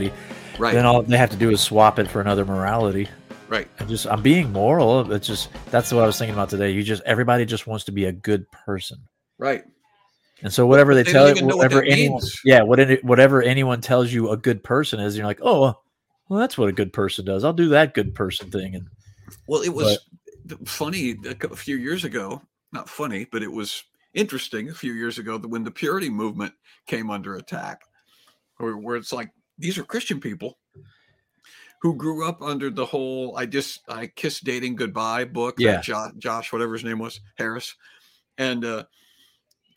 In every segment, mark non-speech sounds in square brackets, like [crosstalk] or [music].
morality. Right. Then all they have to do is swap it for another morality. Right. And just I'm being moral. It's just that's what I was thinking about today. You just everybody just wants to be a good person. Right. And so whatever they, they tell you, what whatever that anyone, means. yeah, what any, whatever anyone tells you a good person is, you're like, oh, well, that's what a good person does. I'll do that good person thing. And Well, it was funny a cou- a few years ago. Not funny, but it was interesting a few years ago that when the purity movement came under attack, where, where it's like these are Christian people who grew up under the whole "I just I kiss dating goodbye" book. Yeah. Jo- Josh, whatever his name was, Harris, and uh,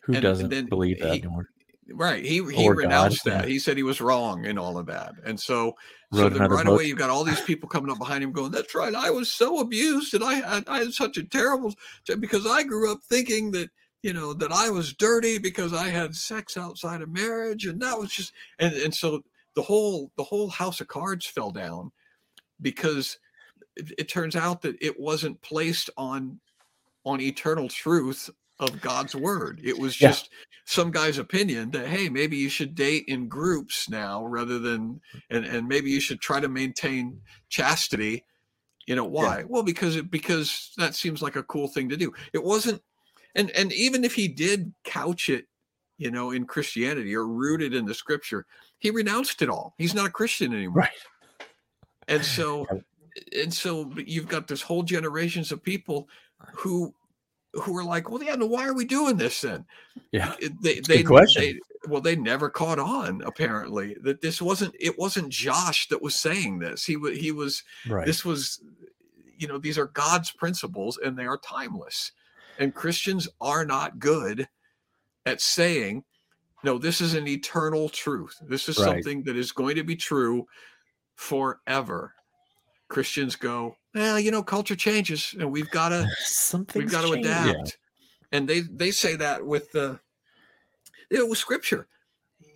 who And doesn't then believe that he- anymore? right, he he Or God, renounced that. He said he was wrong in all of that, and so so then right book. away you've got all these people coming up behind him going, "That's right, I was so abused, and I had I had such a terrible because I grew up thinking that." You know that I was dirty because I had sex outside of marriage, and that was just and and so the whole the whole house of cards fell down because it, it turns out that it wasn't placed on on eternal truth of God's word. It was Yeah. just some guy's opinion that hey, maybe you should date in groups now rather than and and maybe you should try to maintain chastity. You know why? Well, because it because that seems like a cool thing to do. It wasn't and and even if he did couch it, you know, in Christianity or rooted in the scripture, he renounced it all. He's not a Christian [laughs] anymore. Right. And so [laughs] and so you've got this whole generations of people who who are like, well, yeah, no, why are we doing this then? Yeah. They, they, they- well, they never caught on. Apparently, that this wasn't. It wasn't Josh that was saying this. He was. He was. Right. This was. You know, these are God's principles, and they are timeless. And Christians are not good at saying, no, this is an eternal truth. This is Right. something that is going to be true forever. Christians go, well, you know, culture changes, and we've got to [laughs] Something we've got to adapt. And they they say that with the you know with scripture.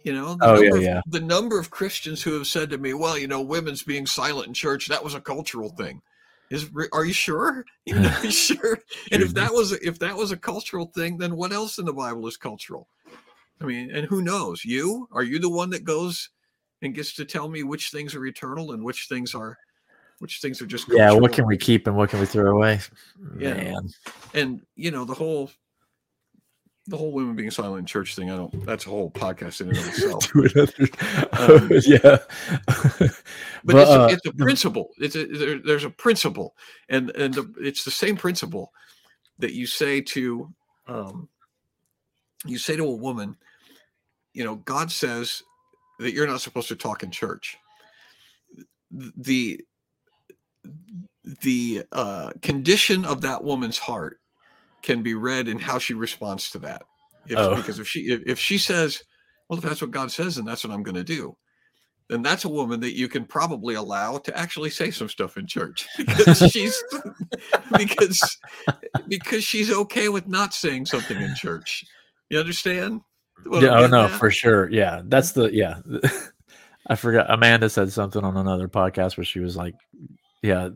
You know, the, Oh, yeah, number of, yeah. the number of Christians who have said to me, "Well, you know, women's being silent in church that was a cultural thing." Is are you sure? [laughs] You know, are you [laughs] sure? And if that was if that was a cultural thing, then what else in the Bible is cultural? I mean, and who knows? You are you the one that goes and gets to tell me which things are eternal and which things are which things are just Yeah. What can we keep and what can we throw away? Yeah. Man. and you know the whole the whole women being silent in church thing i don't that's a whole podcast in and of [laughs] itself Um, [laughs] yeah. [laughs] but, it's, uh, a, it's a principle it's a there, there's a principle and and the, it's the same principle that you say to um you say to a woman you know god says that you're not supposed to talk in church the the uh condition of that woman's heart can be read in how she responds to that if, Oh. because if she if, if she says well if that's what god says then that's what i'm going to do then that's a woman that you can probably allow to actually say some stuff in church [laughs] because she's [laughs] because because she's okay with not saying something in church. You understand? Yeah, oh no, at? for sure. Yeah, that's the yeah. [laughs] I forgot. Amanda said something on another podcast where she was like, "Yeah,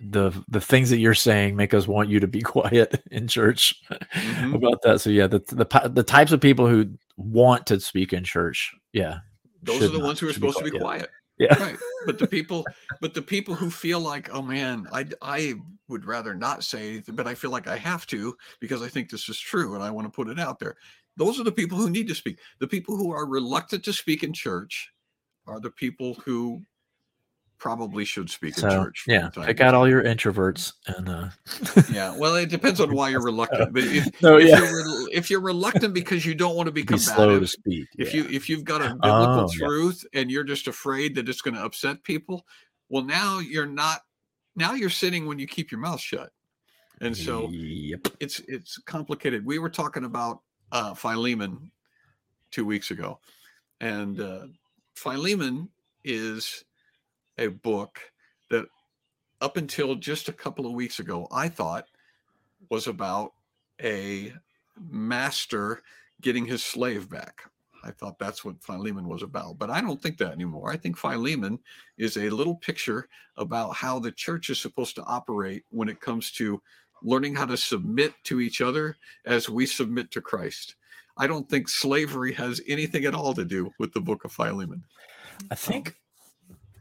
the the things that you're saying make us want you to be [laughs] quiet in church Mhm. about that." So yeah, the the the types of people who want to speak in church, yeah, Those are the not- ones who are be supposed to be quiet. quiet. Yeah, [laughs] Right. But the people but the people who feel like, oh man, I I would rather not say anything, but I feel like I have to because I think this is true and I want to put it out there. Those are the people who need to speak. The people who are reluctant to speak in church are the people who probably should speak in church. yeah, pick out all your introverts and uh, Yeah, well, it depends on [laughs] why you're reluctant. But if, [laughs] no, if, yeah, you're, if you're reluctant because you don't want to [laughs] be be slow to speak. if yeah. you if you've got a biblical Oh, yeah. truth and you're just afraid that it's going to upset people, well, now you're not. Now you're sitting when you keep your mouth shut, and so yep, it's it's complicated. We were talking about uh, Philemon two weeks ago, and uh, Philemon is a book that up until just a couple of weeks ago I thought was about a master getting his slave back. I thought that's what Philemon was about, but I don't think that anymore. I think Philemon is a little picture about how the church is supposed to operate when it comes to learning how to submit to each other as we submit to Christ. I don't think slavery has anything at all to do with the book of Philemon. I think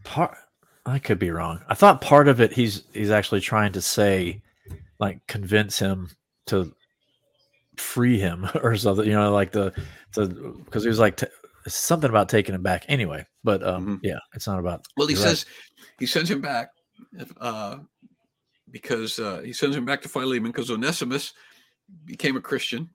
part I could be wrong. I thought part of it he's he's actually trying to say like convince him to free him [laughs] or something, you know, like the to because he was like t- something about taking him back anyway. But um Mhm. yeah, it's not about Well, he you're right. says he sends him back uh, because uh, he sends him back to Philemon because Onesimus became a Christian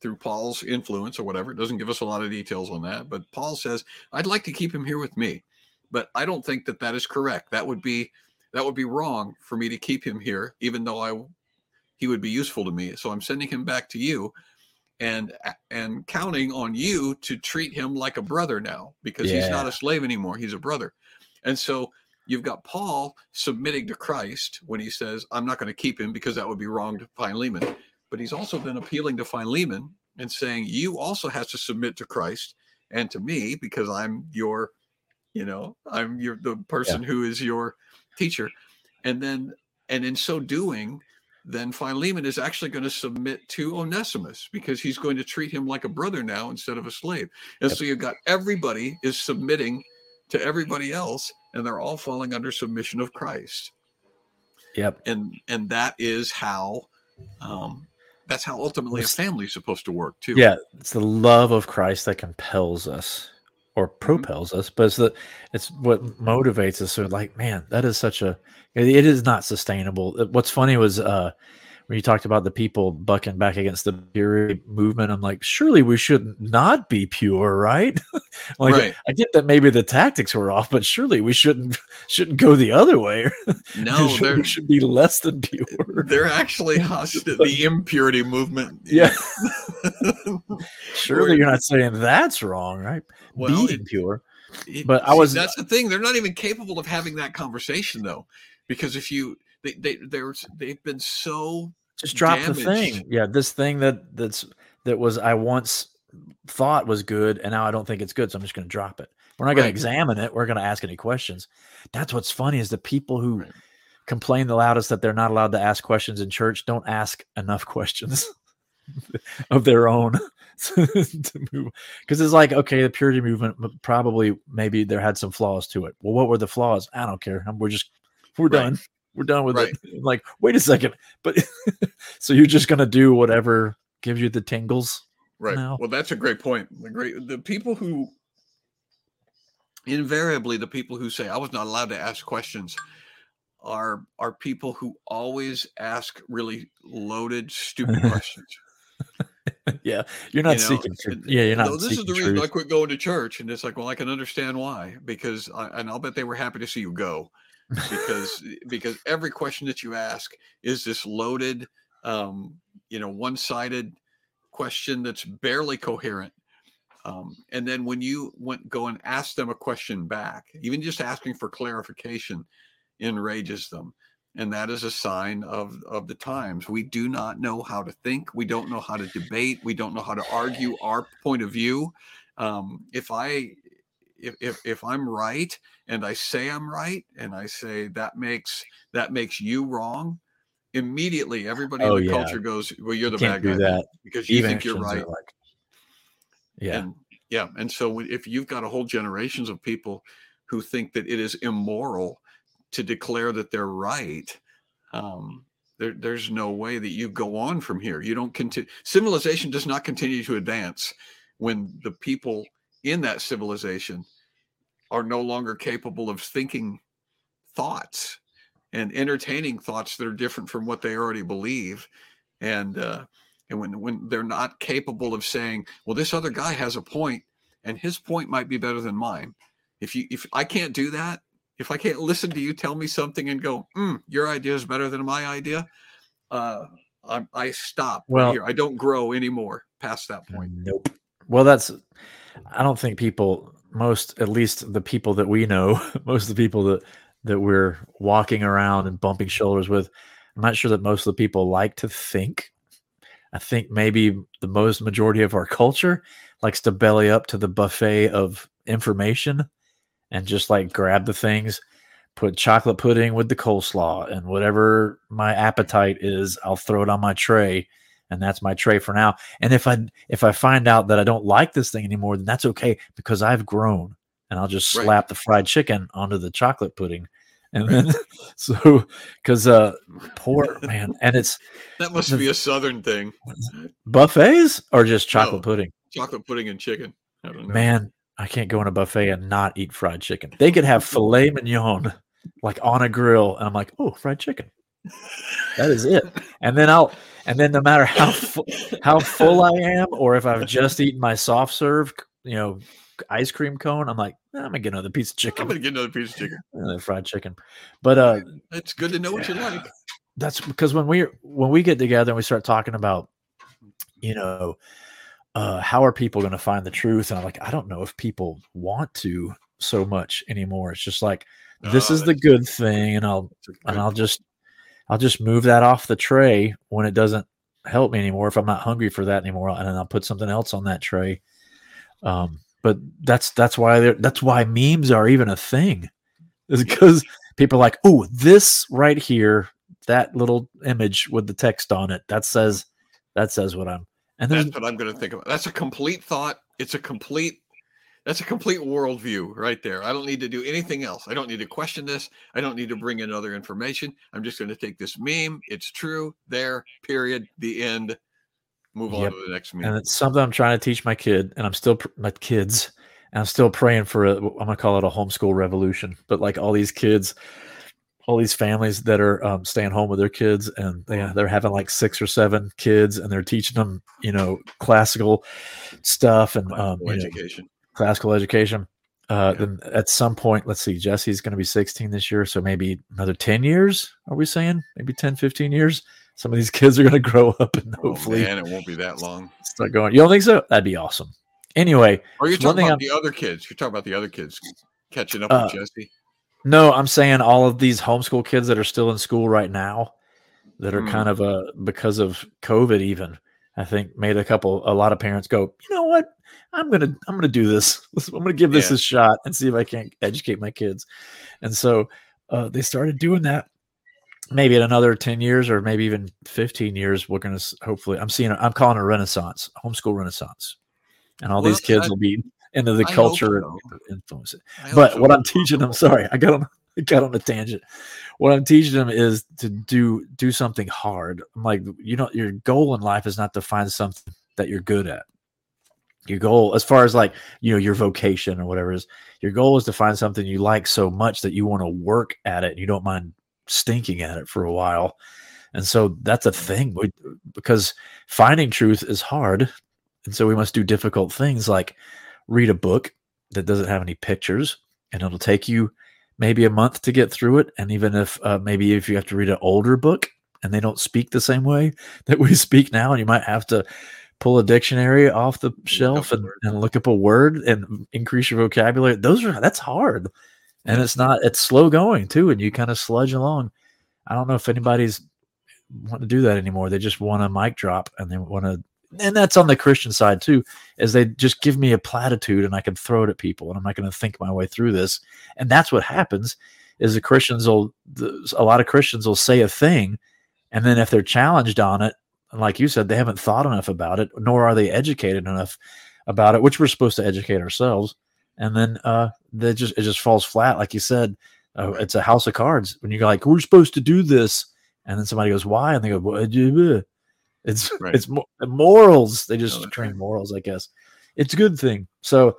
through Paul's influence or whatever. It doesn't give us a lot of details on that, but Paul says, "I'd like to keep him here with me, but I don't think that that is correct. That would be that would be wrong for me to keep him here, even though I he would be useful to me. So I'm sending him back to you." And, and counting on you to treat him like a brother now because he's not a slave anymore he's a brother and so you've got Paul submitting to Christ when he says, I'm not going to keep him because that would be wrong to Philemon. But he's also then appealing to Philemon and saying, You also has to submit to Christ and to me because I'm your, you know, I'm your the person who is your teacher. And then and in so doing, then Philemon is actually going to submit to Onesimus because he's going to treat him like a brother now instead of a slave. And Yep. so you've got everybody is submitting to everybody else and they're all falling under submission of christ Yep. and and that is how um that's how ultimately a Yes. family is supposed to work too Yeah, it's the love of Christ that compels us or Mm-hmm. propels us, but it's the it's what motivates us. So like, man, that is such a it is not sustainable. What's funny was uh when you talked about the people bucking back against the purity movement, I'm like, surely we should not be pure, right? [laughs] like Right. I get that maybe the tactics were off, but surely we shouldn't [laughs] shouldn't go the other way. [laughs] no there should be less than pure. they're actually hostile the impurity movement Yeah. Surely you're not saying that's wrong, right? well Being it- pure. it- But I was- that's the thing they're not even capable of having that conversation though because if you they, they they're they've been so just drop the thing. yeah this thing that that's that was i once thought was good and now i don't think it's good so i'm just going to drop it. We're not going Right. to examine it we're going to ask any questions. That's what's funny is the people who Right. complain the loudest that they're not allowed to ask questions in church don't ask enough [laughs] questions of their own [laughs] to move because it's like okay the purity movement probably maybe there had some flaws to it. Well what were the flaws? I don't care. We're just we're Right. done we're done with Right. it [laughs] like wait a second but [laughs] so you're just gonna do whatever gives you the tingles Right. now. Well, that's a great point. The great the people who invariably the people who say I was not allowed to ask questions are are people who always ask really loaded, stupid [laughs] questions. yeah you're not you know? seeking tru- And, yeah you're not "No, this is the reason I quit going to church, and it's like, well, I can understand why because, I, and I'll bet they were happy to see you go because [laughs] because every question that you ask is this loaded, um, you know, one sided question that's barely coherent. Um, and then when you went go and ask them a question back, even just asking for clarification enrages them. And that is a sign of, of the times. We do not know how to think. We don't know how to debate. We don't know how to argue our point of view. Um, if I if, if if I'm right and I say I'm right and I say that makes that makes you wrong, immediately everybody Oh, in the yeah. culture goes, "Well, you're the can't bad guy because you think you're right." like- yeah And yeah, and so if you've got a whole generations of people who think that it is immoral to declare that they're right, um, there, there's no way that you go on from here. You don't continue. Civilization does not continue to advance when the people in that civilization are no longer capable of thinking thoughts and entertaining thoughts that are different from what they already believe and uh and when when they're not capable of saying well this other guy has a point and his point might be better than mine if you if i can't do that if i can't listen to you tell me something and go mm, your idea is better than my idea uh i, I stop right Well- here i don't grow anymore past that point Nope. Well, that's. I don't think people, most at least the people that we know, [laughs] most of the people that that we're walking around and bumping shoulders with, I'm not sure that most of the people like to think. I think maybe the most majority of our culture likes to belly up to the buffet of information and just like grab the things, put chocolate pudding with the coleslaw and whatever my appetite is, I'll throw it on my tray and that's my tray for now. And if I if I find out that I don't like this thing anymore, then that's okay because I've grown and I'll just Right. slap the fried chicken onto the chocolate pudding. And then, [laughs] so, because uh, poor [laughs] man, and it's That must The- be a southern thing. buffets or just chocolate No. pudding. Chocolate pudding and chicken. I don't know. Man, I can't go in a buffet and not eat fried chicken. They could have filet mignon like on a grill, and I'm like, oh, fried chicken. That is it. And then I'll, and then no matter how fu- how full I am, or if I've just eaten my soft serve, you know, ice cream cone, I'm like, "Nah, I'm gonna get another piece of chicken. I'm gonna get another piece of chicken. another fried chicken. But uh, It's good to know what you like. that's because when we when we get together and we start talking about you know uh how are people going to find the truth and i'm like i don't know if people want to so much anymore it's just like this Oh, is the good thing and i'll and i'll just i'll just move that off the tray when it doesn't help me anymore if i'm not hungry for that anymore and then i'll put something else on that tray um but that's that's why that's why memes are even a thing is [laughs] because people are like oh this right here that little image with the text on it that says that says what i'm and That's what I'm going to think about. That's a complete thought. It's a complete. That's a complete worldview right there. I don't need to do anything else. I don't need to question this. I don't need to bring in other information. I'm just going to take this meme. It's true. There. Period. The end. Move on to the next meme. and it's something i'm trying to teach my kid and i'm still pr- my kids and i'm still praying for a i'm gonna call it a homeschool revolution but like all these kids all these families that are um, staying home with their kids and they, they're having like six or seven kids and they're teaching them you know classical stuff and um, you know, education. Classical education. Uh, Yeah. Then at some point, let's see, Jesse's going to be 16 this year. So maybe another 10 years, are we saying? Maybe 10, 15 years? Some of these [laughs] kids are going to grow up and Oh, hopefully man, it won't be that long. start going. You don't think so? That'd be awesome. Anyway, Are one talking about the other kids. You're talking about the other kids catching up Uh, with Jesse. no, I'm saying all of these homeschool kids that are still in school right now that are Mm. kind of uh, because of COVID, even I think made a couple, a lot of parents go, you know what? I'm gonna, I'm gonna do this. [laughs] I'm gonna give this Yeah. a shot and see if I can't educate my kids. And so uh, they started doing that. Maybe in another 10 years or maybe even 15 years, we're gonna hopefully. I'm seeing. I'm calling a renaissance, homeschool renaissance, and all these kids I- will be into the I culture so. and influence it I but so. what I'm teaching them, [laughs] sorry, I got on, I got on a tangent. What I'm teaching them is to do do something hard. I'm like, you know, your goal in life is not to find something that you're good at. Your goal, as far as like you know, your vocation or whatever is your goal is to find something you like so much that you want to work at it and you don't mind stinking at it for a while. And so that's a thing we, because finding truth is hard. And so we must do difficult things like read a book that doesn't have any pictures and it'll take you maybe a month to get through it. And even if uh, maybe if you have to read an older book and they don't speak the same way [laughs] that we speak now, and you might have to pull a dictionary off the shelf and, and look up a word and increase your vocabulary. Those are that's hard. And it's not it's slow going too, and you kind of sludge along. I don't know if anybody's want to do that anymore. They just want a mic drop and they want to and that's on the Christian side too, is they just give me a platitude and I can throw it at people and I'm not going to think my way through this. And that's what happens is the Christians will the, a lot of Christians will say a thing and then if they're challenged on it, like you said, they haven't thought enough about it, nor are they educated enough about it, which we're supposed to educate ourselves. And then uh they just it just falls flat, like you said. Uh, it's a house of cards when you're like, we're supposed to do this, and then somebody goes, why? And they go, "Well, it's Right. it's mo- morals. They just No, train right. morals, I guess. It's a good thing. So,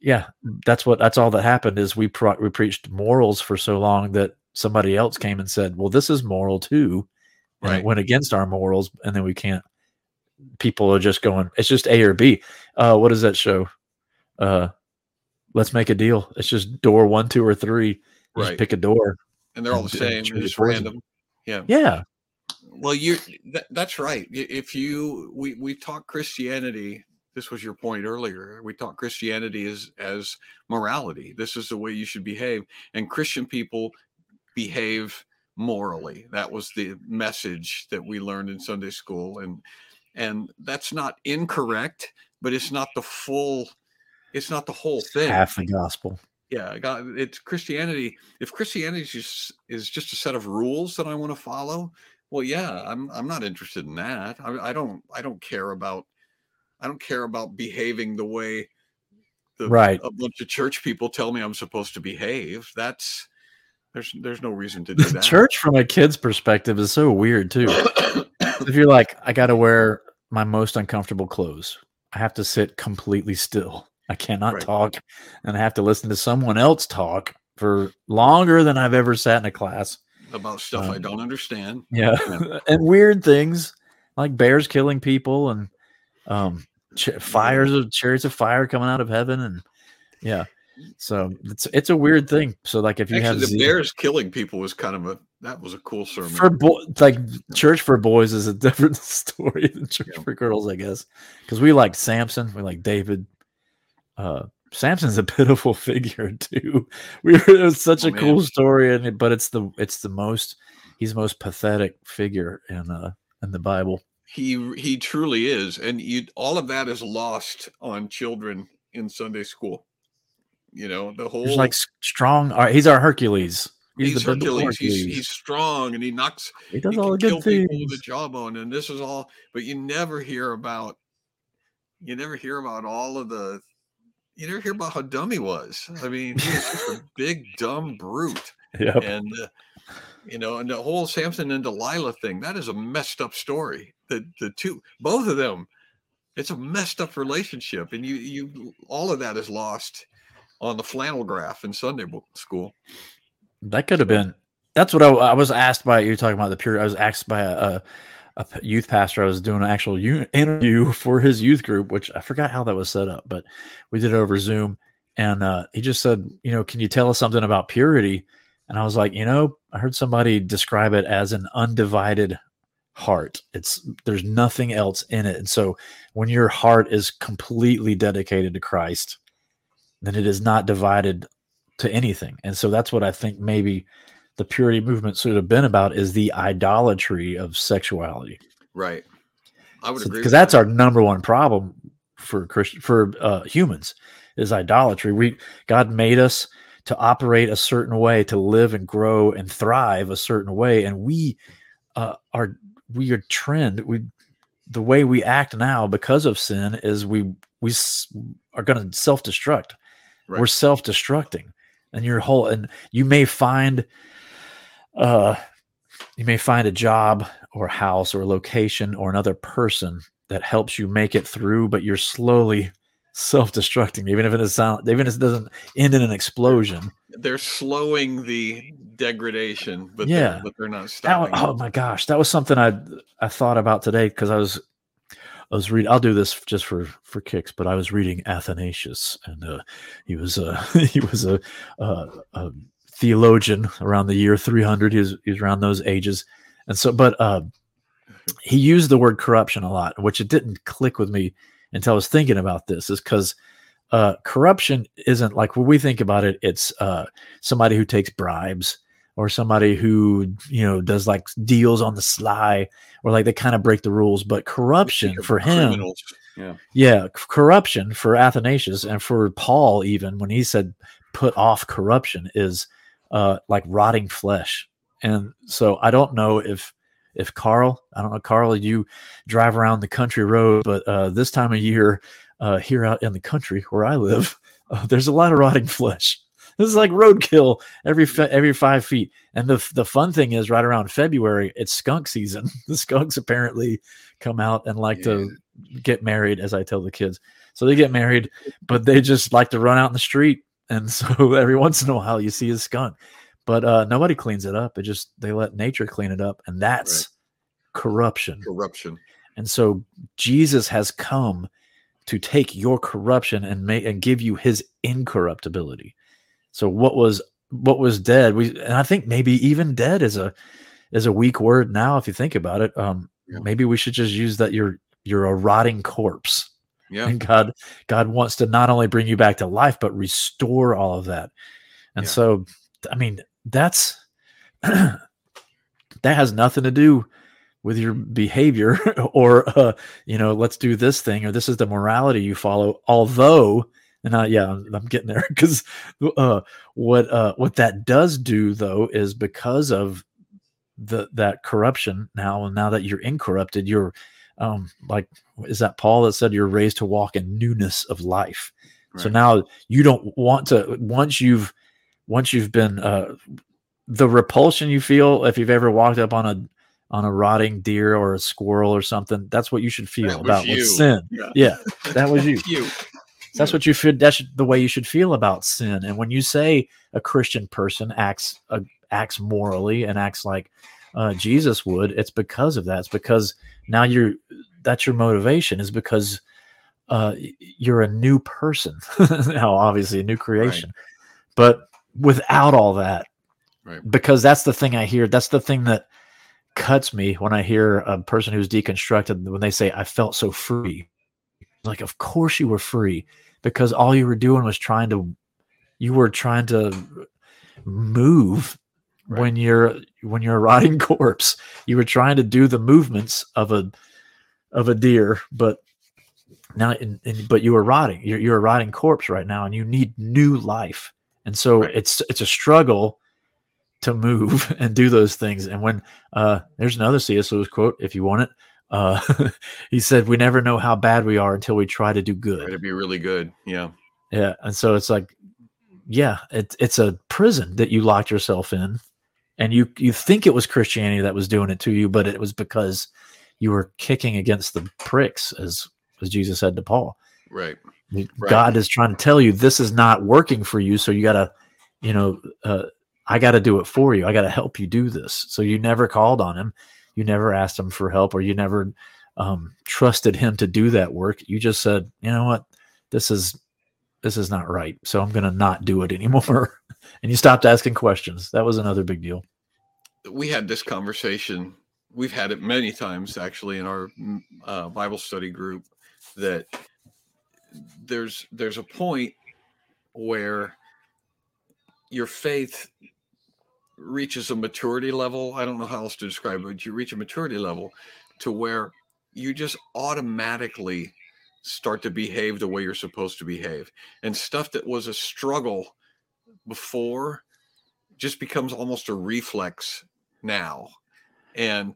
yeah, that's what that's all that happened is we pro- we preached morals for so long that somebody else came and said, well, this is moral too, and Right. it went against our morals, and then we can't. People are just going. It's just A or B. Uh, what does that show? Uh, let's make a deal. It's just door one, two, or three. You just Right. pick a door. and they're all the same. just random. Yeah. Yeah. Well, you that, that's right. If you we we talk Christianity, this was your point earlier. We talk Christianity as as morality. This is the way you should behave, and Christian people behave morally. Mm-hmm. That was the message that we learned in Sunday school, and and that's not incorrect, but it's not the full. It's not the whole thing Half the gospel. yeah god it's christianity if christianity is just is just a set of rules that i want to follow well yeah i'm i'm not interested in that I, I don't i don't care about i don't care about behaving the way the, Right. a bunch of church people tell me I'm supposed to behave. That's there's there's no reason to do that. Church from a kid's perspective is so weird too. if you're like, I got to wear my most uncomfortable clothes, I have to sit completely still. I cannot Right. talk, and I have to listen to someone else talk for longer than I've ever sat in a class. about stuff I Um, don't understand. Yeah, [laughs] and weird things like bears killing people and um, ch- fires of chariots of fire coming out of heaven, and yeah. So it's it's a weird thing. So like if you Actually, have the ze- bears killing people was kind of a that was a cool sermon. for boy like church for boys is a [laughs] different story than church Yeah. for girls, I guess, because we like Samson, we like David. Uh, Samson's a [laughs] pitiful figure too. We were, it was such Oh, a cool story, and it, but it's the it's the most he's the most pathetic figure in uh in the Bible. he he truly is, and you all of that is lost on children in Sunday school. You know the whole He's like strong. uh, He's our Hercules. He's, he's the biblical Hercules. He's, he's strong and he knocks he does he all the good people with things. a jawbone, and this is all. But you never hear about. You never hear about all of the. You never hear about how dumb he was. I mean, he was just a [laughs] big dumb brute, Yep. and uh, you know, and the whole Samson and Delilah thing. That is a messed up story. The the two, both of them, it's a messed up relationship, and you you all of that is lost on the flannel graph in Sunday school. That could have been. That's what I, I was asked by. You talking about the pure? I was asked by a a youth pastor. I was doing an actual u- interview [laughs] for his youth group, which I forgot how that was set up, but we did it over Zoom. And uh, he just said, you know, can you tell us something about purity? And I was like, you know, I heard somebody describe it as an undivided heart. It's there's nothing else in it. And so when your heart is completely dedicated to Christ, then it is not divided to anything. And so that's what I think maybe the purity movement should have been about is the idolatry of sexuality. Right. I would agree Because that's that. our number one problem for Christian for uh, humans is idolatry. We God made us to operate a certain way, to live and grow and thrive a certain way, and we uh, are we are trend. We the way we act now because of sin is we we are going to self destruct. We're self destructing, and your whole and you may find, uh, you may find a job or a house or a location or another person that helps you make it through, but you're slowly self destructing, even if it is sound, even if it doesn't end in an explosion. they're slowing the degradation, but Yeah. they're, but they're not stopping. wa- oh my gosh, that was something I I thought about today because I was I was reading. I'll do this just for for kicks, but I was reading Athanasius, and uh, he was a [laughs] he was a, a, a theologian around the year 300. He was he was around those ages, and so but uh, he used the word corruption a lot, which it didn't click with me until I was thinking about this. Is because uh, corruption isn't like when we think about it. It's uh, somebody who takes bribes or somebody who you know does like deals on the sly or like they kind of break the rules but corruption for him criminals. Yeah. yeah c- corruption for athanasius and for paul even when he said put off corruption is uh like rotting flesh and so i don't know if if carl i don't know carl you drive around the country road but uh this time of year uh here out in the country where i live [laughs] uh, there's a lot of rotting flesh this is like roadkill every every five feet. And the the fun thing is, right around February, it's skunk season. [laughs] The skunks apparently come out and like to get married, as I tell the kids. So they get married, but they just like to run out in the street. And [laughs] so every once in a while, you see a skunk, but uh, nobody cleans it up. It just they let nature clean it up, and that's corruption. Corruption. And so Jesus has come to take your corruption and make and give you his incorruptibility. So what was what was dead? We and I think maybe even dead is a is a weak word now if you think about it. Um Yeah. maybe we should just use that you're you're a rotting corpse. Yeah. And God God wants to not only bring you back to life but restore all of that. And Yeah. so I mean that's [clears throat] that has nothing to do with your behavior [laughs] or uh, you know let's do this thing or this is the morality you follow although and I, yeah I'm, getting there [laughs] because uh, what uh, what that does do though is because of the that corruption now and now that you're incorrupted you're um like is that paul that said you're raised to walk in newness of life Right. So now you don't want to once you've once you've been uh, the repulsion you feel if you've ever walked up on a on a rotting deer or a squirrel or something. That's what you should feel about with sin. Yeah. yeah, that was [laughs] you. you. That's what you feel. That's the way you should feel about sin. And when you say a Christian person acts uh, acts morally and acts like uh, Jesus would, it's because of that. It's because now you're that's your motivation is because uh, you're a new person. [laughs] now, obviously, a new creation, right. but without all that, right. because that's the thing I hear. That's the thing that cuts me when I hear a person who's deconstructed when they say, I felt so free. Like, of course you were free because all you were doing was trying to, you were trying to move right. when you're, when you're a rotting [laughs] corpse. You were trying to do the movements of a, of a deer, but now, in, in, but you are rotting. You're, you're a rotting corpse right now and you need new life. And so right. it's, it's a struggle to move [laughs] and do those things. And when uh, there's another C.S. Lewis quote, if you want it, uh, [laughs] he said, "We never know how bad we are until we try to do good." To be really good, yeah, yeah. And so it's like, yeah, it's it's a prison that you locked yourself in, and you you think it was Christianity that was doing it to you, but it was because you were kicking against the pricks, as as Jesus said to Paul. Right. God right. is trying to tell you this is not working for you, so you got to, you know, uh, I got to do it for you. I got to help you do this. So you never called on him. You never asked him for help or you never um, trusted him to do that work. You just said, you know what? This is, this is not right. So I'm going to not do it [laughs] anymore. and you stopped asking questions. That was another big deal. We had this conversation. We've had it many times actually in our mm, uh, Bible study group that there's, there's a point where your faith reaches a maturity level. I don't know how else to describe it, but you reach a maturity level to where you just automatically start to behave the way you're supposed to behave. And stuff that was a struggle before just becomes almost a reflex now. And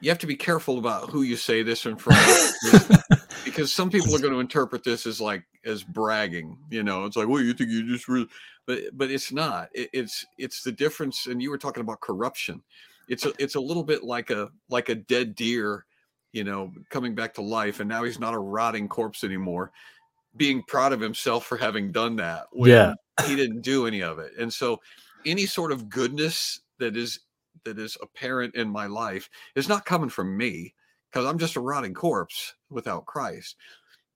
you have to be careful about who you say this in front of because [laughs] some people are going to interpret this as like as bragging you know it's like well you think you just really but but it's not. It, it's it's the difference and you were talking about corruption. It's a it's a little bit like a like a dead deer you know coming back to life and now he's not a rotting corpse anymore being proud of himself for having done that yeah. he didn't do any of it. And so any sort of goodness that is that is apparent in my life is not coming from me because i'm just a rotting corpse without christ.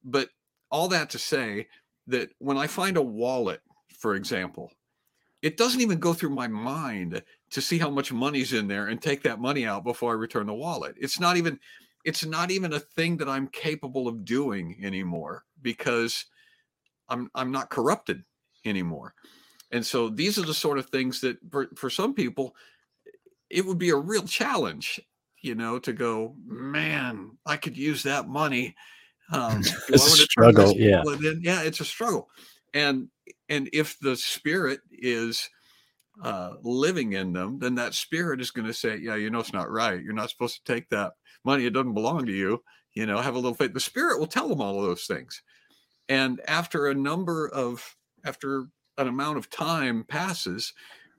But all that to say that when i find a wallet for example, it doesn't even go through my mind to see how much money's in there and take that money out before I return the wallet. It's not even it's not even a thing that I'm capable of doing anymore because I'm I'm not corrupted anymore. And so these are the sort of things that for, for some people it would be a real challenge, you know, to go, man, I could use that money. Um, [laughs] it's a struggle. Yeah. yeah, it's a struggle. And and if the spirit is uh, living in them, then that spirit is going to say, "Yeah, you know it's not right. You're not supposed to take that money. It doesn't belong to you. You know, have a little faith." The spirit will tell them all of those things, and after a number of after an amount of time passes,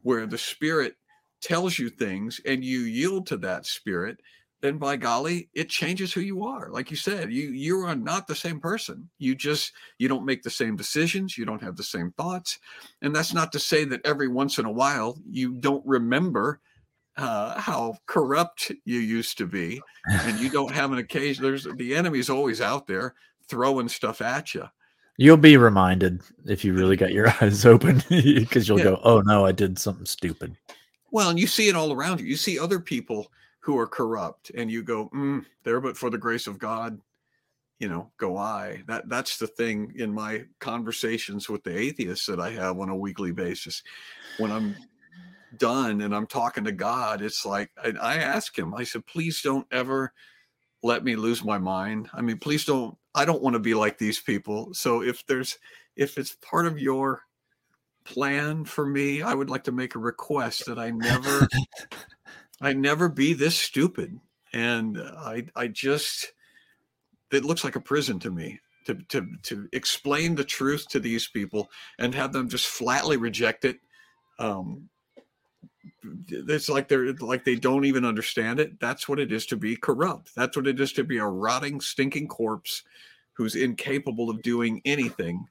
where the spirit tells you things and you yield to that spirit, then by golly, it changes who you are. Like you said, you you are not the same person. You just you don't make the same decisions, you don't have the same thoughts. And that's not to say that every once in a while you don't remember uh, how corrupt you used to be, and you don't have an occasion. There's the enemy's always out there throwing stuff at you. You'll be reminded if you really got your [laughs] eyes open because you'll yeah. go, "Oh no, I did something stupid." Well, and you see it all around you. You see other people who are corrupt and you go mm, there but for the grace of god you know go i. That that's the thing in my conversations with the atheists that i have on a weekly basis. When i'm done and i'm talking to god it's like I, I ask him i said please don't ever let me lose my mind. I mean please don't i don't want to be like these people. So if there's if it's part of your plan for me i would like to make a request that i never [laughs] I never be this stupid. And I I just it looks like a prison to me. to, to, to explain the truth to these people and have them just flatly reject it. Um, it's like they're like they don't even understand it. That's what it is to be corrupt. That's what it is to be a rotting, stinking corpse who's incapable of doing anything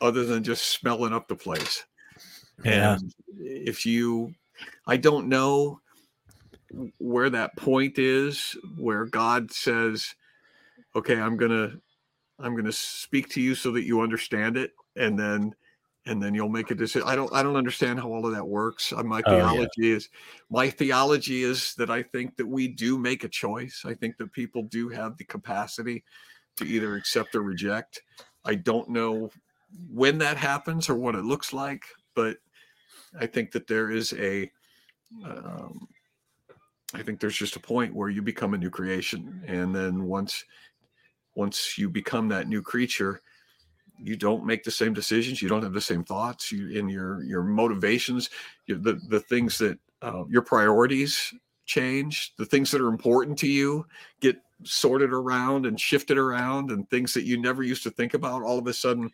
other than just smelling up the place. Yeah. And if you, I don't know where that point is where God says, okay, I'm going to, I'm to speak to you so that you understand it. And then, and then you'll make a decision. I don't, I don't understand how all of that works. Uh, my theology oh, yeah. is, my theology is that I think that we do make a choice. I think that people do have the capacity to either accept or reject. I don't know when that happens or what it looks like, but I think that there is a, um, I think there's just a point where you become a new creation, and then once, once you become that new creature, you don't make the same decisions. You don't have the same thoughts. You in your your motivations, you, the the things that uh, your priorities change. The things that are important to you get sorted around and shifted around, and things that you never used to think about all of a sudden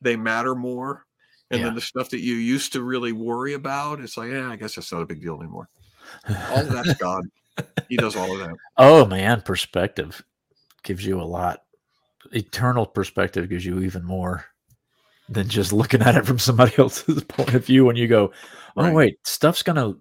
they matter more. And yeah. then the stuff that you used to really worry about, it's like, yeah, I guess that's not a big deal anymore. [laughs] All of that's God. He does all of that. Oh man, perspective gives you a lot. Eternal perspective gives you even more than just looking at it from somebody [laughs] else's point of view. When you go, oh right. wait, stuff's gonna,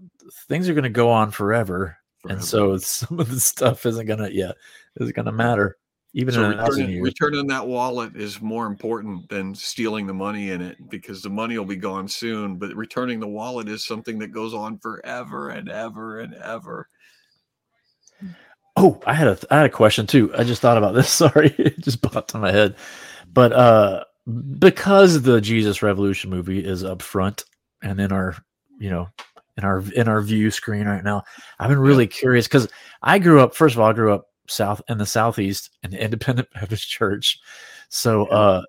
things are gonna go on forever, forever. and so [laughs] some of the stuff isn't gonna, yeah, is gonna matter. Even so returning, returning that wallet is more important than stealing the money in it because the money will be gone soon. But returning the wallet is something that goes on forever and ever and ever. Oh, I had a I had a question too. I just thought about this. [laughs] Sorry, it just popped in my head. But uh because the Jesus Revolution movie is up front and in our, you know, in our in our view screen right now, I've been really yeah. curious because I grew up. First of all, I grew up south in the southeast the independent [laughs] baptist church. So uh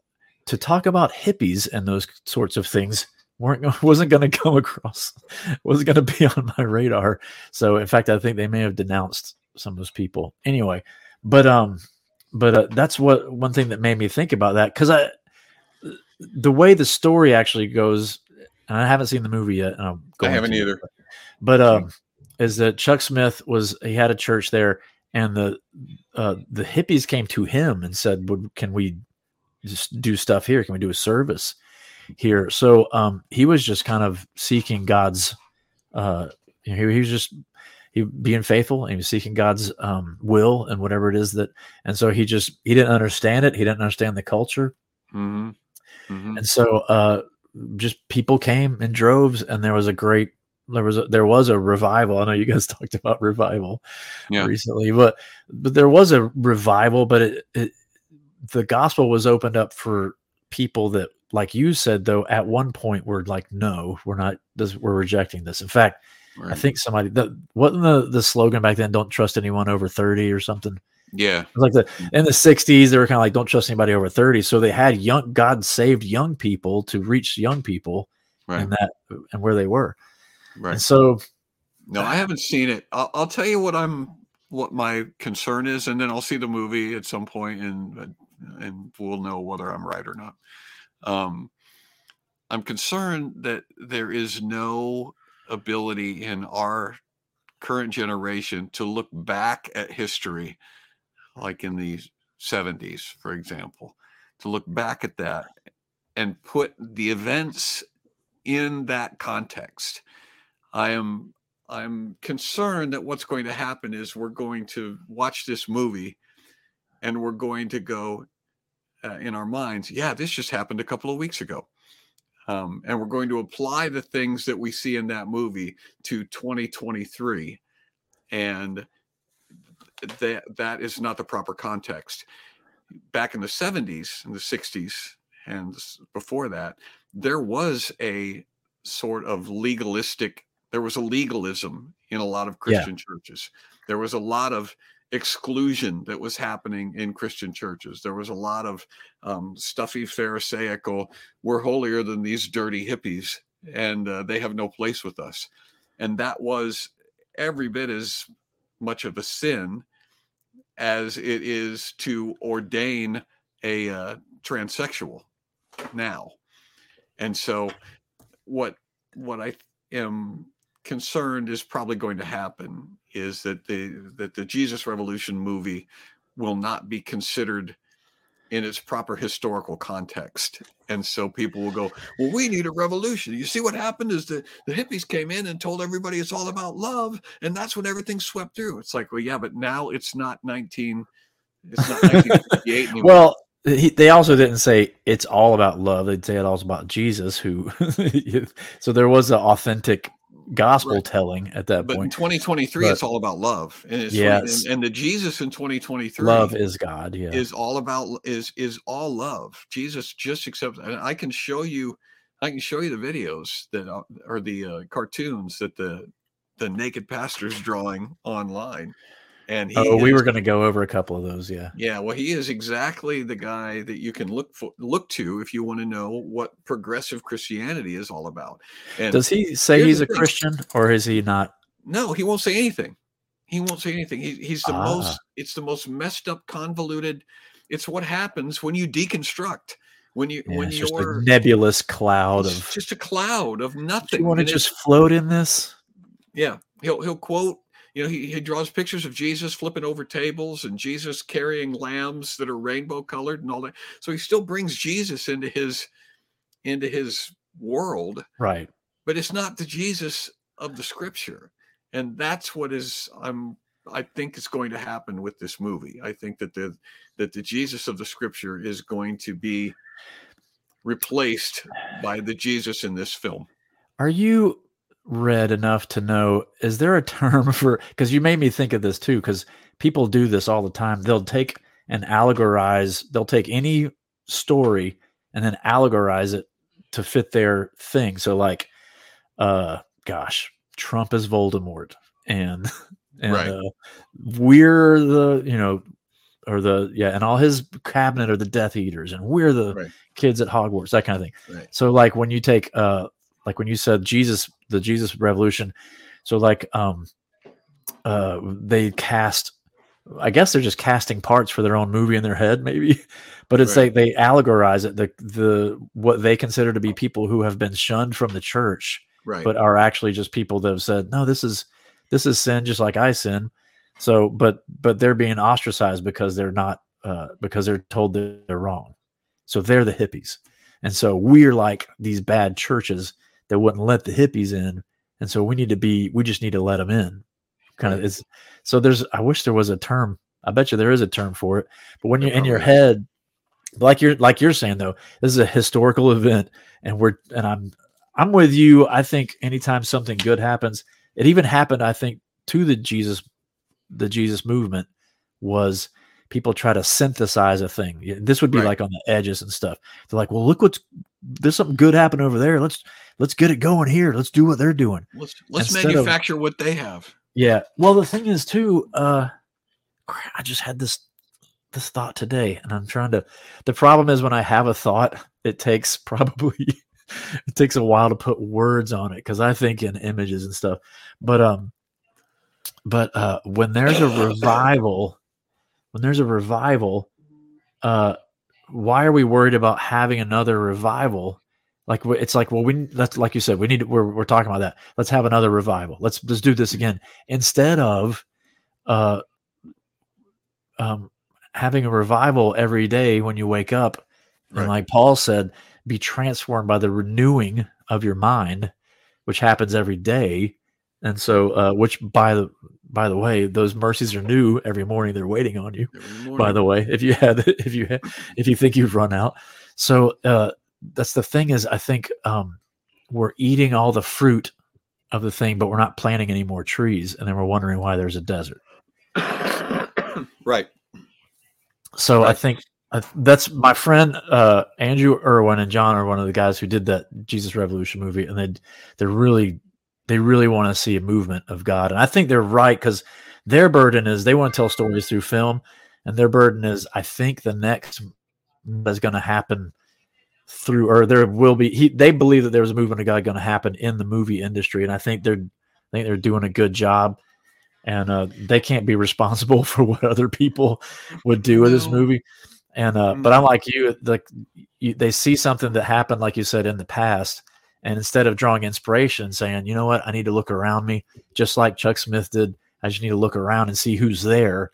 to talk about hippies and those sorts of things weren't [laughs] wasn't going to come across [laughs] wasn't going to be on my radar. So in fact i think they may have denounced some of those people. Anyway but um but uh, that's what one thing that made me think about that because i the way the story actually goes and i haven't seen the movie yet i haven't either. but um is that chuck smith was he had a church there and the uh, the hippies came to him and said, "Can we just do stuff here? Can we do a service here?" So um, he was just kind of seeking God's. Uh, you know, he, he was just he being faithful and he was seeking God's um, will and whatever it is that, and so he just he didn't understand it. He didn't understand the culture, mm-hmm. Mm-hmm. and so uh, just people came in droves, and there was a great there was a, there was a revival. I know you guys [laughs] talked about revival yeah. recently, but but there was a revival. But it, it the gospel was opened up for people that, like you said, though, at one point were like, no, we're not. This, we're rejecting this. In fact, right. I think somebody that wasn't the the slogan back then. Don't trust anyone over thirty or something. Yeah, like the mm. in the '60s, they were kind of like, don't trust anybody over thirty. So they had young God saved young people to reach young people, right. and that and where they were. Right. And so, no, I haven't seen it. I'll, I'll, tell you what I'm, what my concern is, and then I'll see the movie at some point, and and we'll know whether I'm right or not. Um, I'm concerned that there is no ability in our current generation to look back at history, like in the 70s, for example, to look back at that and put the events in that context I am I'm concerned that what's going to happen is we're going to watch this movie and we're going to go uh, in our minds, yeah, this just happened a couple of weeks ago. Um, and we're going to apply the things that we see in that movie to 2023. And that that is not the proper context. Back in the 70s and the 60s and before that, there was a sort of legalistic there was a legalism in a lot of Christian yeah. churches. There was a lot of exclusion that was happening in Christian churches. There was a lot of um, stuffy Pharisaical, we're holier than these dirty hippies, and uh, they have no place with us. And that was every bit as much of a sin as it is to ordain a uh, transsexual now, and so what what I am concerned is probably going to happen is that the that the Jesus Revolution movie will not be considered in its proper historical context. And so people will go, Well, we need a revolution. You see what happened is the, the hippies came in and told everybody it's all about love, and that's when everything swept through. It's like, well, yeah, but now it's not 19 it's not 1958 [laughs] anymore. well, he, they also didn't say it's all about love. They'd say it all about Jesus, who. [laughs] so there was an authentic gospel right. telling at that but point. in 2023, but, it's all about love, and it's yes. and, and, the Jesus in 2023, love is God. Yeah, is all about is is all love. Jesus just accepts, and I can show you, I can show you the videos that are, the uh, cartoons that the the naked pastor's drawing online and oh, we were going to go over a couple of those, yeah. Yeah, well, he is exactly the guy that you can look for, look to if you want to know what progressive Christianity is all about. And does he say he's a thing. Christian, or is he not? No, he won't say anything. He won't say anything. He, he's the ah. most. It's the most messed up, convoluted. It's what happens when you deconstruct. When you yeah, when you're a nebulous cloud of just a cloud of nothing. You want to just float in this? Yeah, he'll he'll quote you know, he, he draws pictures of Jesus flipping over tables and Jesus carrying lambs that are rainbow colored and all that. So he still brings Jesus into his into his world. Right. But it's not the Jesus of the scripture. And that's what is I'm I think is going to happen with this movie. I think that the that the Jesus of the scripture is going to be replaced by the Jesus in this film. Are you read enough to know is there a term [laughs] for because you made me think of this too because people do this all the time they'll take and allegorize they'll take any story and then allegorize it to fit their thing so like uh gosh trump is voldemort and [laughs] and right. uh, we're the you know or the yeah and all his cabinet are the death eaters and we're the right. kids at hogwarts that kind of thing right. so like when you take uh like when you said Jesus, the Jesus revolution. So like um uh they cast I guess they're just casting parts for their own movie in their head, maybe. [laughs] But it's right. like they allegorize it, the the what they consider to be people who have been shunned from the church, right. but are actually just people that have said, No, this is this is sin just like I sin. So but but they're being ostracized because they're not uh because they're told that they're wrong. So they're the hippies. And so we're like these bad churches that wouldn't let the hippies in, and so we need to be we just need to let them in. Kind of is so there's I wish there was a term. I bet you there is a term for it. But when you're in your head, like you're like you're saying though, this is a historical event, and we're and I'm I'm with you. I think anytime something good happens, it even happened. I think to the Jesus the Jesus movement was people try to synthesize a thing. This would be right. like on the edges and stuff. They're like, well, look what's there's something good happen over there. Let's let's get it going here. Let's do what they're doing. Let's let's manufacture of, what they have. Yeah. Well, the thing is too, uh I just had this this thought today and I'm trying to the problem is when I have a thought, it takes [laughs] probably it takes a while to put words on it because I think in images and stuff. But um but uh when there's a [coughs] revival, when there's a revival, uh why are we worried about having another revival? Like it's like, well, we that's like you said, we need we're we're talking about that. Let's have another revival. Let's let's do this again instead of uh um having a revival every day when you wake up. Right. And like Paul said, be transformed by the renewing of your mind, which happens every day. And so, uh, which by the by the way, those mercies are new every morning. They're waiting on you. By the way, if you had, [laughs] if you had, if you think you've run out, so uh, that's the thing is, I think um, we're eating all the fruit of the thing, but we're not planting any more trees, and then we're wondering why there's a desert. [coughs] right. So right. I think uh, that's my friend uh, Andrew Erwin and Jon are one of the guys who did that Jesus Revolution movie, and they they're really they really want to see a movement of God. And I think they're right because their burden is they want to tell stories through film, and their burden is I think the next is going to happen through or there will be he they believe that there's a movement of God going to happen in the movie industry, and I think they're I think they're doing a good job. And uh, they can't be responsible [laughs] for what other people would do with this movie. And uh, but I'm like you, like you, they see something that happened, like you said in the past, and instead of drawing inspiration, saying, you know what, I need to look around me, just like Chuck Smith did. I just need to look around and see who's there.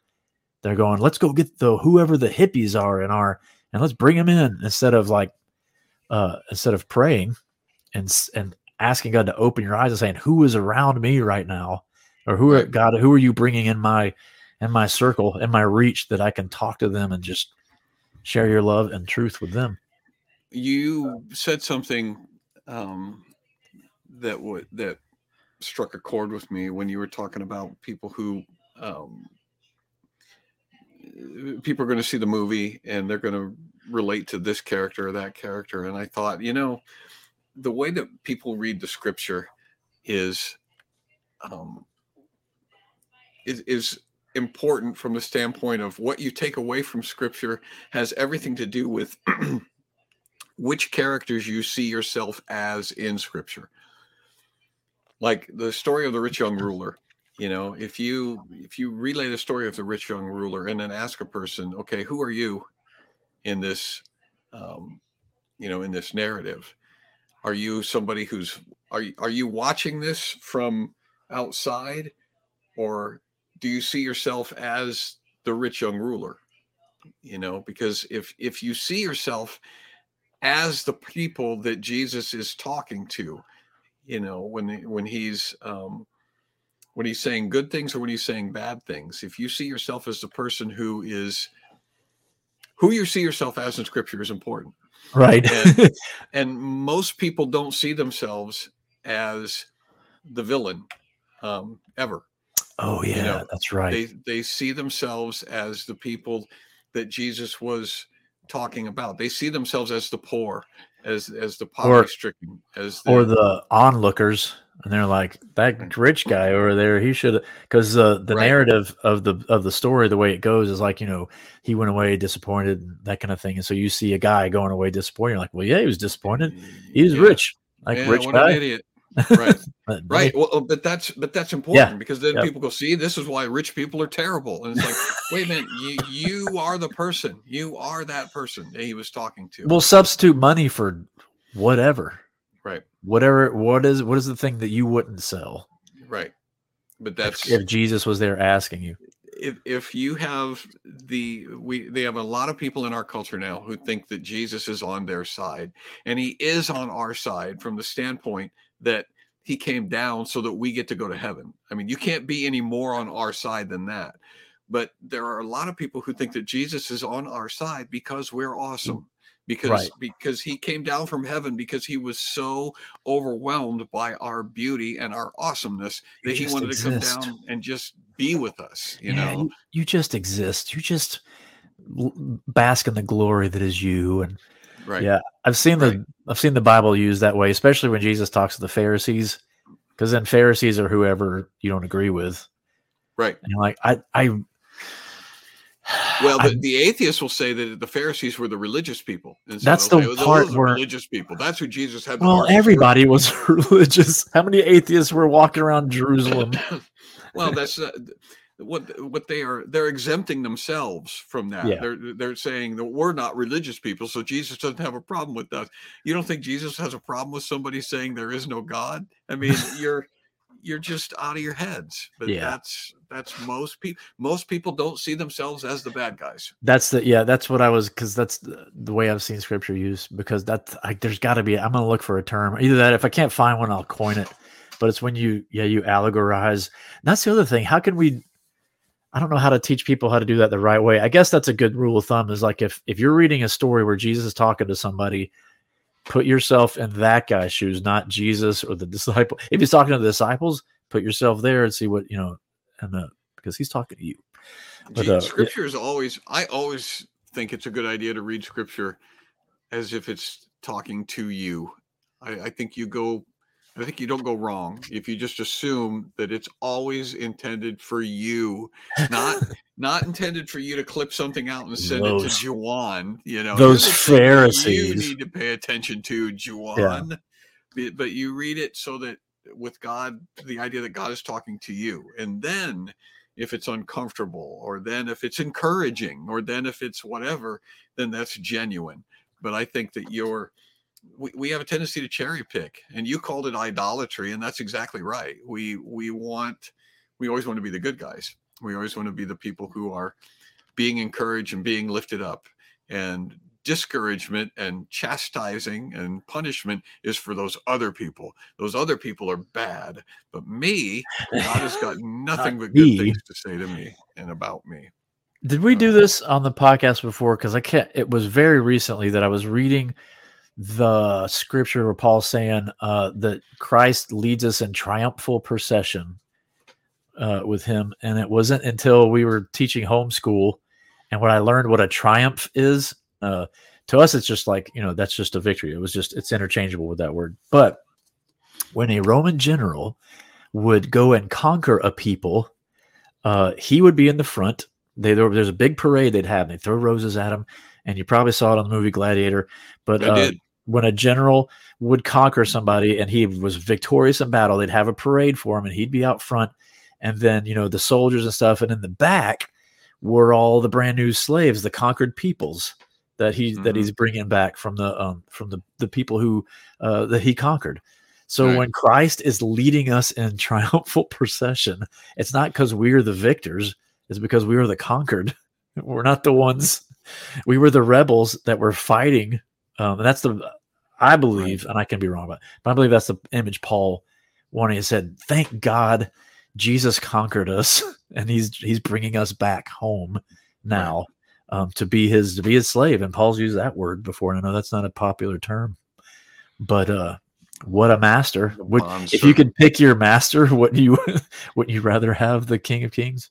They're going, let's go get the whoever the hippies are in our, and let's bring them in instead of like, uh, instead of praying and and asking God to open your eyes and saying, who is around me right now, or who are God, who are you bringing in my in my circle, in my reach that I can talk to them and just share your love and truth with them. you said something um, that would that struck a chord with me when you were talking about people who um, uh, people are going to see the movie and they're going to relate to this character or that character. And i thought you know the way that people read the scripture is um, is, is important from the standpoint of what you take away from scripture has everything to do with [clears throat] which characters you see yourself as in scripture. Like the story of the rich young ruler you know if you if you relay the story of the rich young ruler and then ask a person okay who are you in this um you know in this narrative? Are you somebody who's are you are you watching this from outside or do you see yourself as the rich young ruler? You know because if if you see yourself as the people that jesus is talking to you know when when he's um when he's saying good things or when he's saying bad things if you see yourself as the person who is who you see yourself as in scripture is important Right. And- [laughs] and most people don't see themselves as the villain um, ever oh yeah, know, that's right. they they see themselves as the people that jesus was talking about. They see themselves as the poor as as the poverty stricken as the, or the onlookers and they're like that rich guy over there he should because uh, the Right. narrative of the of the story the way it goes is like you know he went away disappointed that kind of thing and so you see a guy going away disappointed you're like well yeah he was disappointed. He was Yeah. rich like Yeah, rich what an guy. idiot right. [laughs] But- right. Well uh, but that's but that's important because then Yep. people go see this is why rich people are terrible. And it's like wait a minute. You you are the person. You are that person that he was talking to. We'll substitute money for whatever. Right. Whatever what is what is the thing that you wouldn't sell? Right. But if, that's if jesus was there asking you. If if you have the we they have a lot of people in our culture now who think that Jesus is on their side and he is on our side from the standpoint that he came down so that we get to go to heaven. I mean, you can't be any more on our side than that. But there are a lot of people who think that Jesus is on our side because we're awesome. Because Right. because he came down from heaven because he was so overwhelmed by our beauty and our awesomeness that he wanted to come down and just be with us, you Yeah, know. you, you just exist you just bask in the glory that is you and Right. Yeah, I've seen the I've seen the Bible used that way, especially when Jesus talks to the Pharisees, because then Pharisees are whoever you don't agree with, Right. and you're like I I Well, [sighs] I- the, the atheists will say that the Pharisees were the religious people. And so That's the say, "Oh, those part where- religious people. That's who Jesus had. well everybody was [laughs] religious. How many atheists were walking around Jerusalem? [coughs] well, that's uh, what what they are. They're exempting themselves from that. Yeah. They're they're saying that we're not religious people, so Jesus doesn't have a problem with us. You don't think Jesus has a problem with somebody saying there is no God? I [laughs] mean, you're you're just out of your heads. But Yeah. that's that's most people. Most people don't see themselves as the bad guys. That's the yeah. That's what I was because that's the, the way I've seen Scripture used. Because that's like there's got to be. I'm gonna look for a term. Either that, if I can't find one, I'll coin it. But it's when you yeah you allegorize. And that's the other thing. How can we? I don't know how to teach people how to do that the right way. I guess that's a good rule of thumb. Is like if if you're reading a story where Jesus is talking to somebody, put yourself in that guy's shoes, not Jesus or the [laughs] disciple. If he's talking to the disciples, put yourself there and see what you know, and uh, because he's talking to you. But, uh, scripture is always i always think it's a good idea to read scripture as if it's talking to you I, I think you go i think you don't go wrong if you just assume that it's always intended for you not [laughs] not intended for you to clip something out and send it to Juan. You know, those Pharisees You need to pay attention to Juan, but, but you read it so that with God, the idea that God is talking to you, and then if it's uncomfortable or then if it's encouraging or then if it's whatever then that's genuine but i think that you're we, we have a tendency to cherry pick and you called it idolatry and that's exactly right we we want we always want to be the good guys we always want to be the people who are being encouraged and being lifted up and discouragement and chastising and punishment is for those other people. Those other people are bad, but me, God has got [laughs] nothing but good things to say to me and about me. Did we uh-huh. do this on the podcast before? Because I can't. It was very recently that I was reading the scripture where Paul's saying uh, that Christ leads us in triumphal procession uh, with Him, and it wasn't until we were teaching homeschool and when I learned what a triumph is uh, to us, it's just like you know that's just a victory. It was just it's interchangeable with that word. But when a Roman general would go and conquer a people, uh, he would be in the front. They there's a big parade they'd have. They throw roses at him, and you probably saw it on the movie Gladiator. But uh, when a general would conquer somebody and he was victorious in battle, they'd have a parade for him, and he'd be out front. And then you know the soldiers and stuff, and in the back were all the brand new slaves, the conquered peoples that he mm-hmm. that he's bringing back from the um, from the the people who uh, that he conquered. So right. when Christ is leading us in [laughs] triumphal procession, it's not because we're the victors; it's because we were the conquered. [laughs] We're not the ones. We were the rebels that were fighting. Um, and that's the I believe, right. and I can be wrong about, it, but I believe that's the image Paul wanted. He said, "Thank God, Jesus conquered us, [laughs] and he's he's bringing us back home now." Right um, to be his to be his slave. And Paul's used that word before, and I know that's not a popular term, but uh, what a master! Would, if you could pick your master, [laughs] wouldn't you wouldn't you rather have the King of Kings?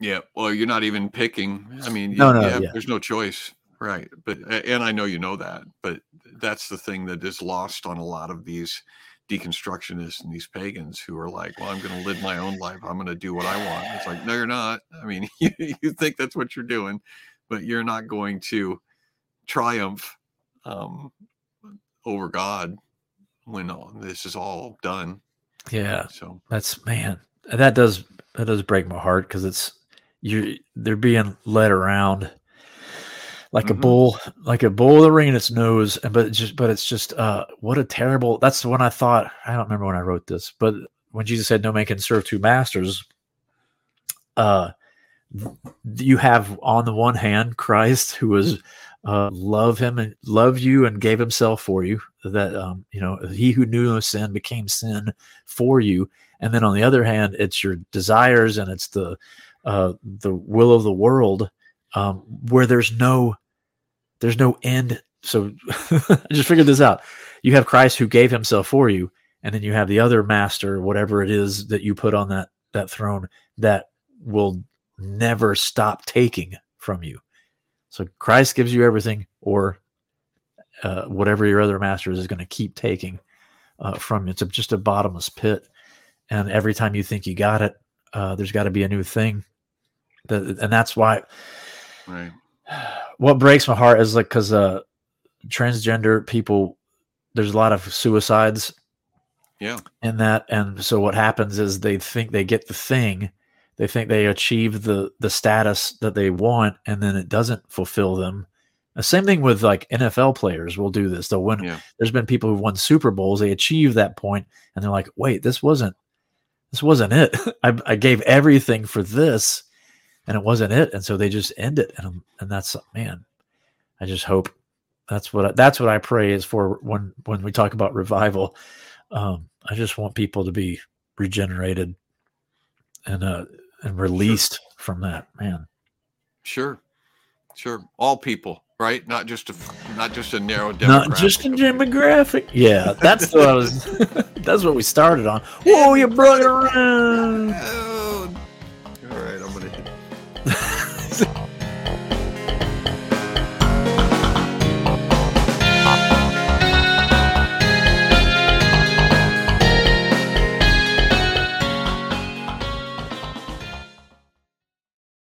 Yeah, well, you're not even picking. I mean, no, no, yeah, yeah. there's no choice, right? But and I know you know that, but that's the thing that is lost on a lot of these deconstructionists and these pagans who are like, well, I'm going to live my own life. I'm going to do what I want. It's like, no, you're not. I mean, you, [laughs] you think that's what you're doing, but you're not going to triumph um, over God when all, this is all done. Yeah. So that's man, that does that does break my heart because it's you they're being led around like mm-hmm. a bull, like a bull with a ring in its nose. And but it's just but it's just uh what a terrible that's when I thought I don't remember when I wrote this, but when Jesus said no man can serve two masters, uh you have on the one hand Christ who was uh, love him and love you and gave himself for you that um, you know he who knew no sin became sin for you and then on the other hand it's your desires and it's the uh, the will of the world um, where there's no there's no end so [laughs] i just figured this out you have christ who gave himself for you and then you have the other master whatever it is that you put on that that throne that will never stop taking from you. So Christ gives you everything, or uh, whatever your other masters is going to keep taking uh, from you. It's a, just a bottomless pit, and every time you think you got it, uh, there's got to be a new thing. And that's why. Right. What breaks my heart is like because uh, transgender people, there's a lot of suicides. Yeah. In that, and so what happens is they think they get the thing they think they achieve the the status that they want and then it doesn't fulfill them the same thing with like nfl players will do this they'll win yeah. there's been people who've won super bowls they achieve that point and they're like wait this wasn't this wasn't it [laughs] I, I gave everything for this and it wasn't it and so they just end it and and that's man i just hope that's what I, that's what i pray is for when when we talk about revival. Um i just want people to be regenerated and uh and released sure. from that man. Sure. Sure. All people right? Not just a not just a narrow demographic not just a demographic. Yeah that's what i was [laughs] that's what we started on. [laughs] Whoa you brought it around music.